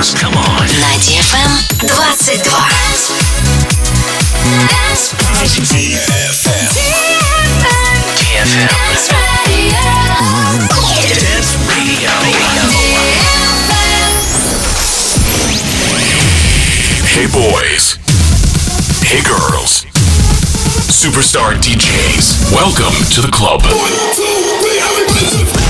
Dance. Come on. На DFM 22. Dance. DFM. Dance Radio. Dance Radio. Hey boys. Hey girls. Superstar DJs. Welcome to the club. One two three.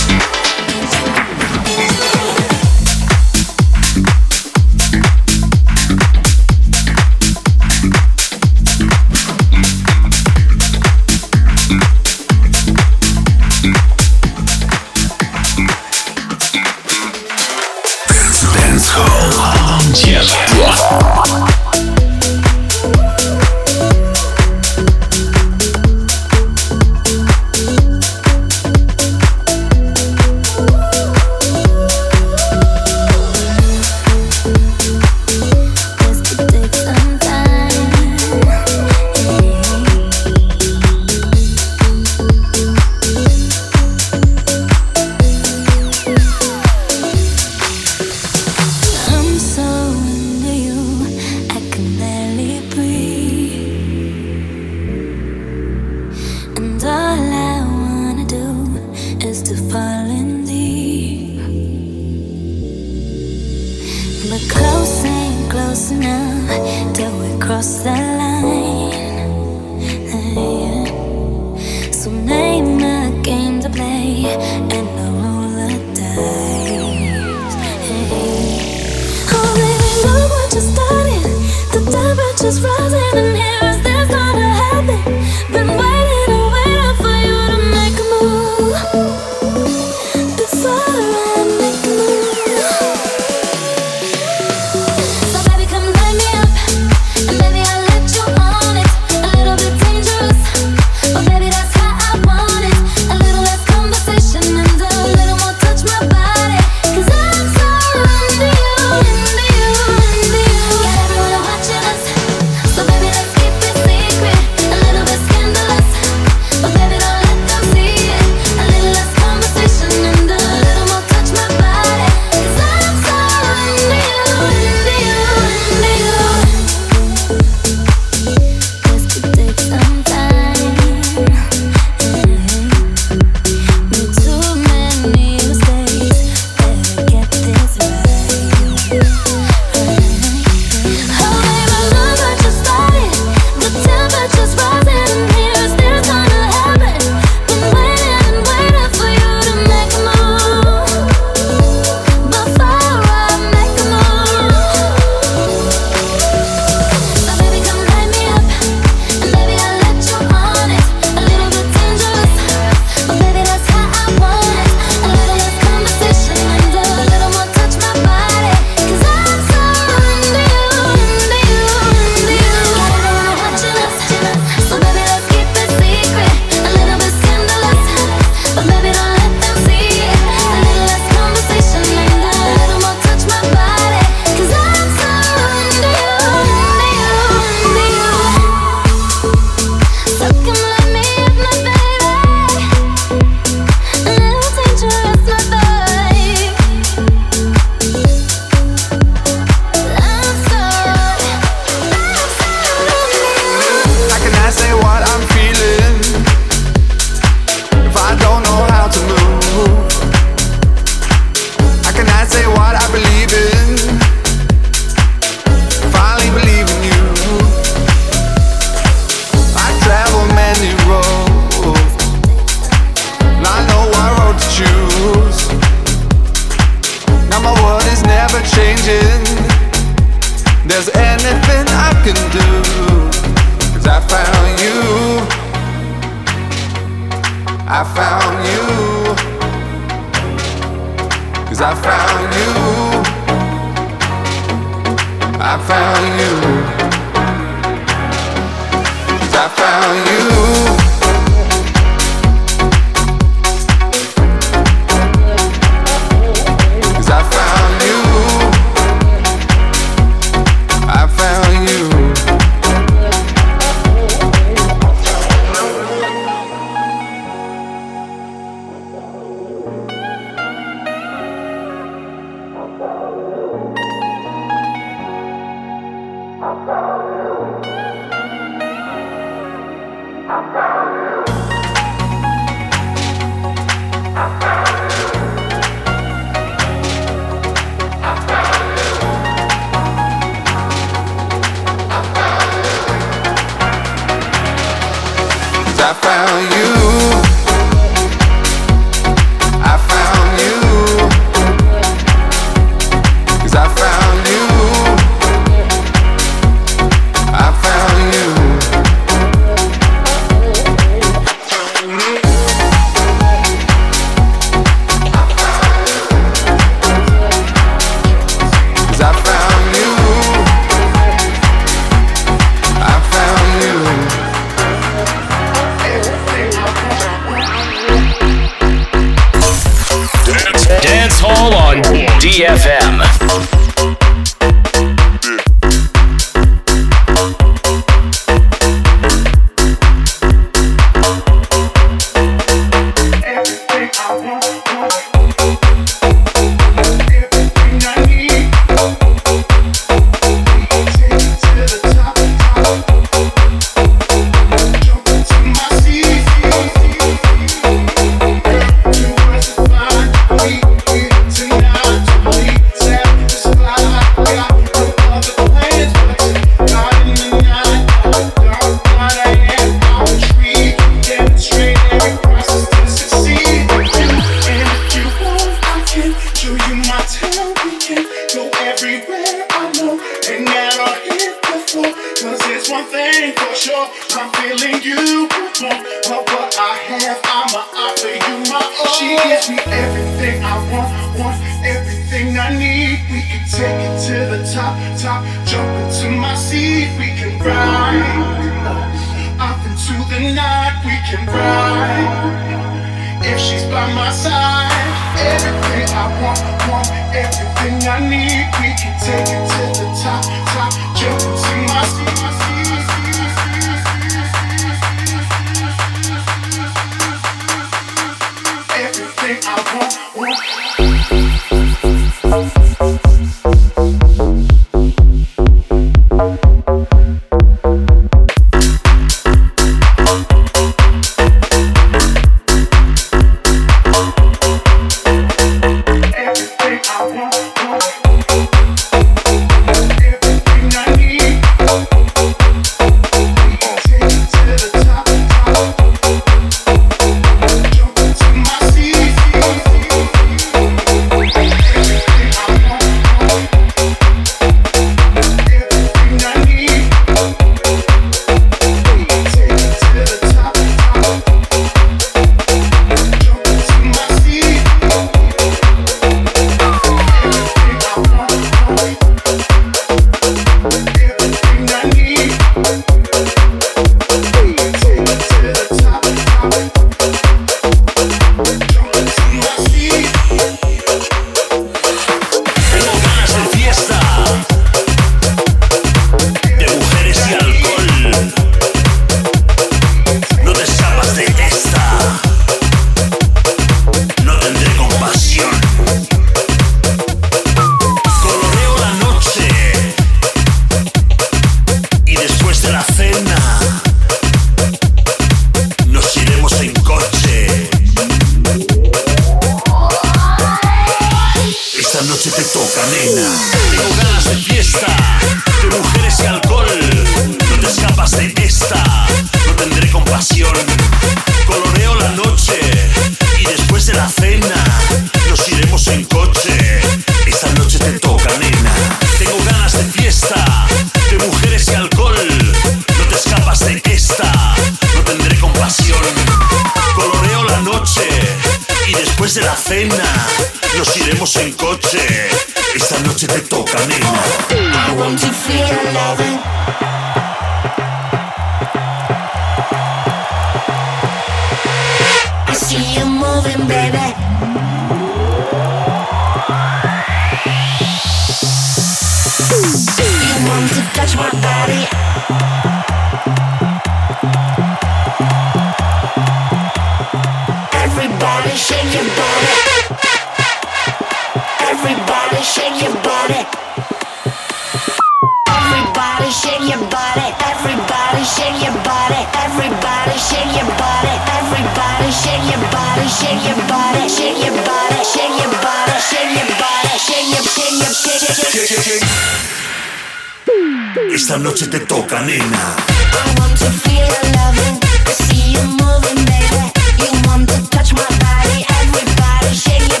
Esta noche te toca, nena. I want to feel your loving, see you moving, baby. You want to touch my body, everybody shake your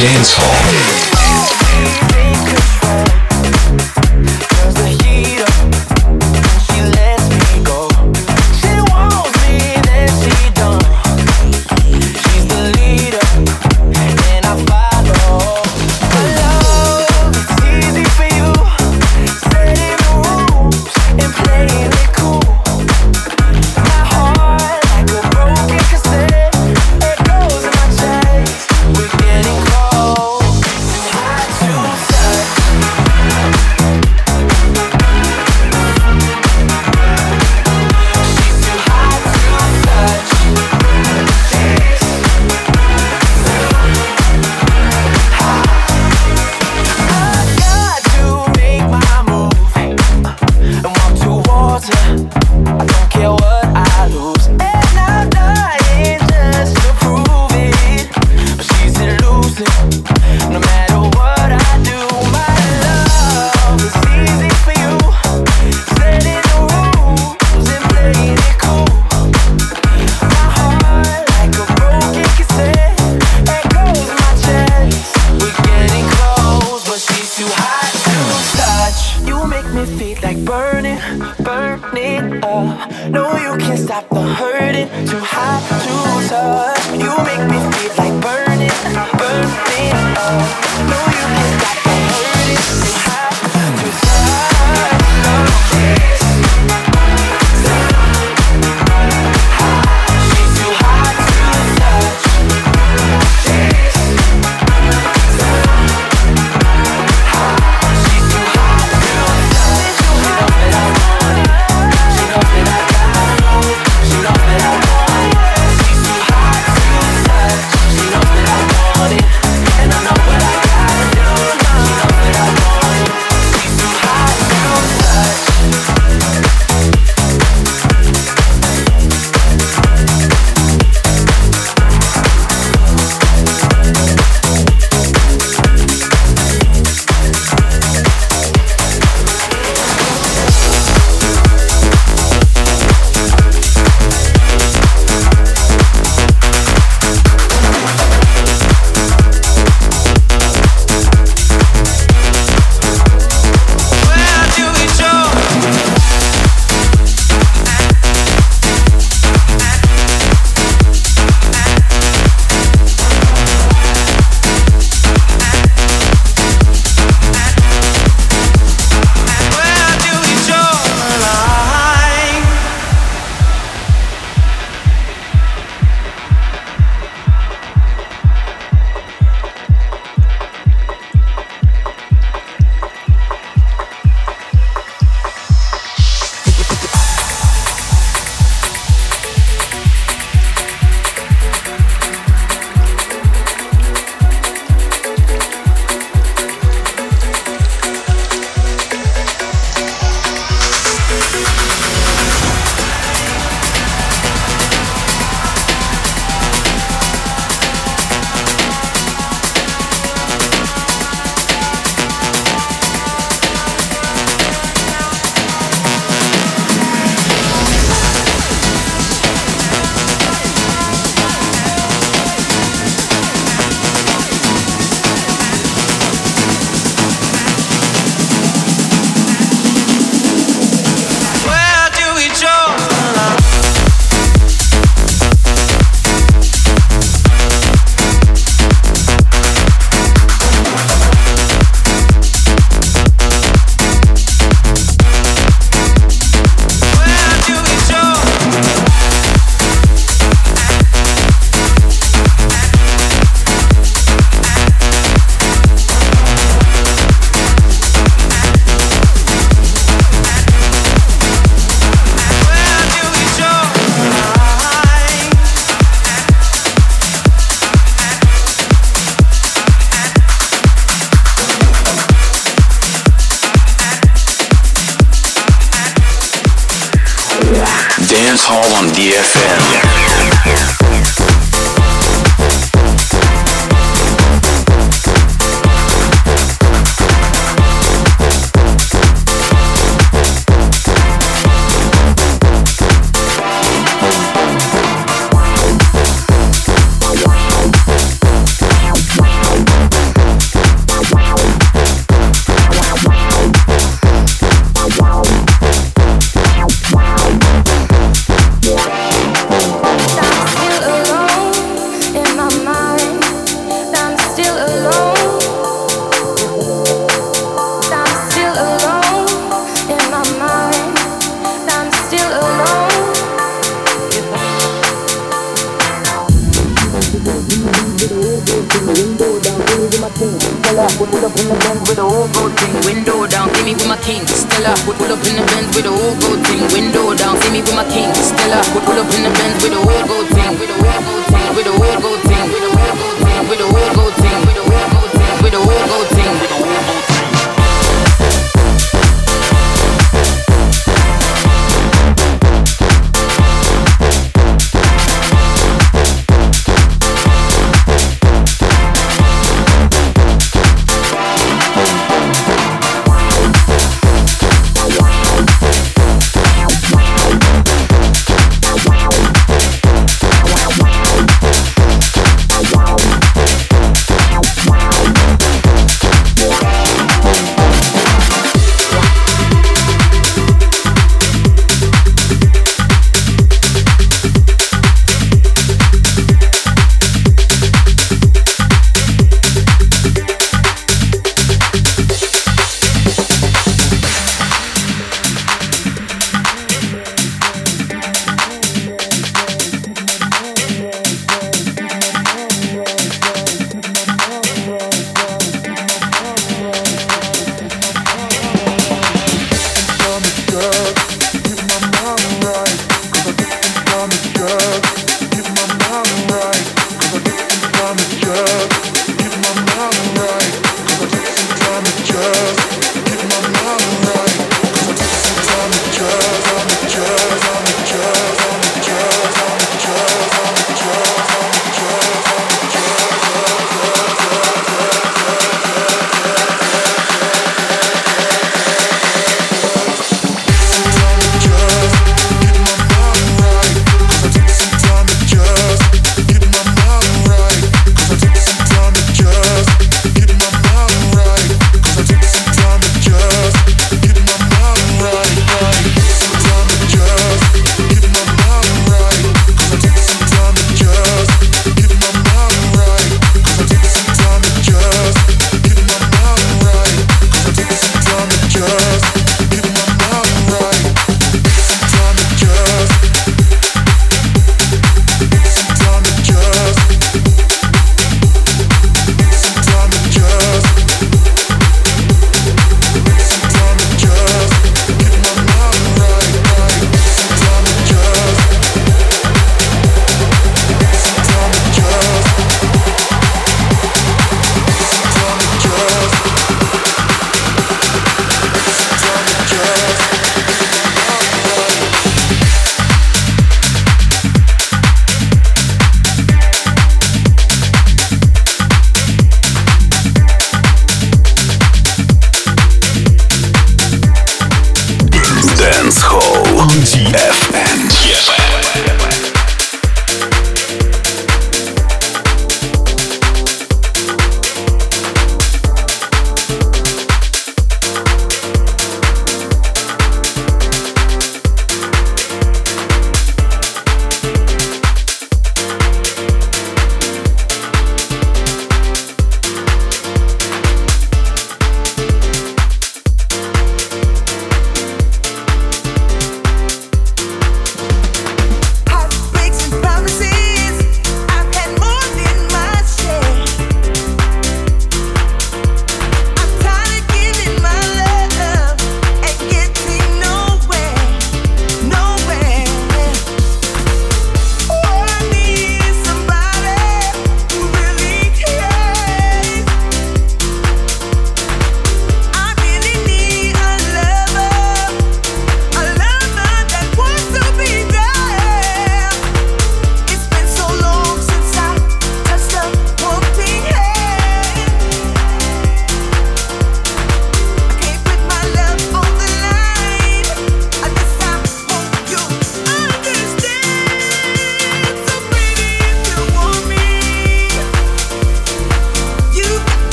Dance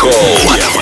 Call.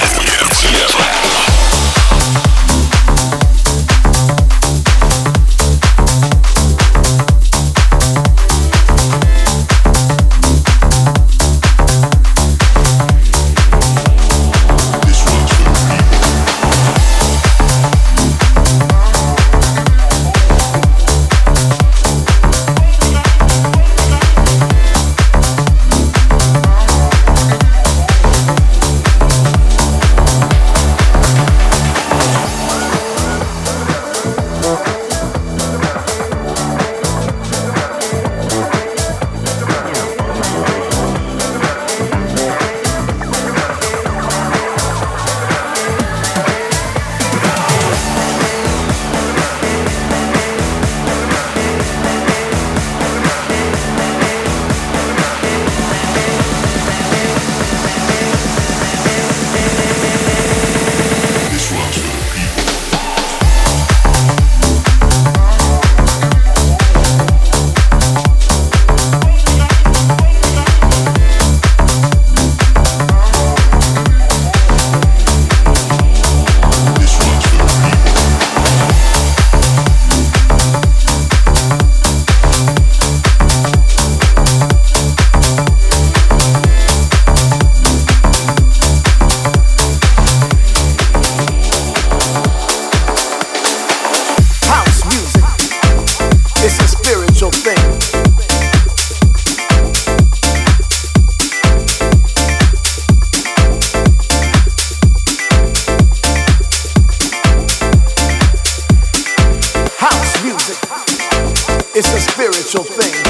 Spiritual thing.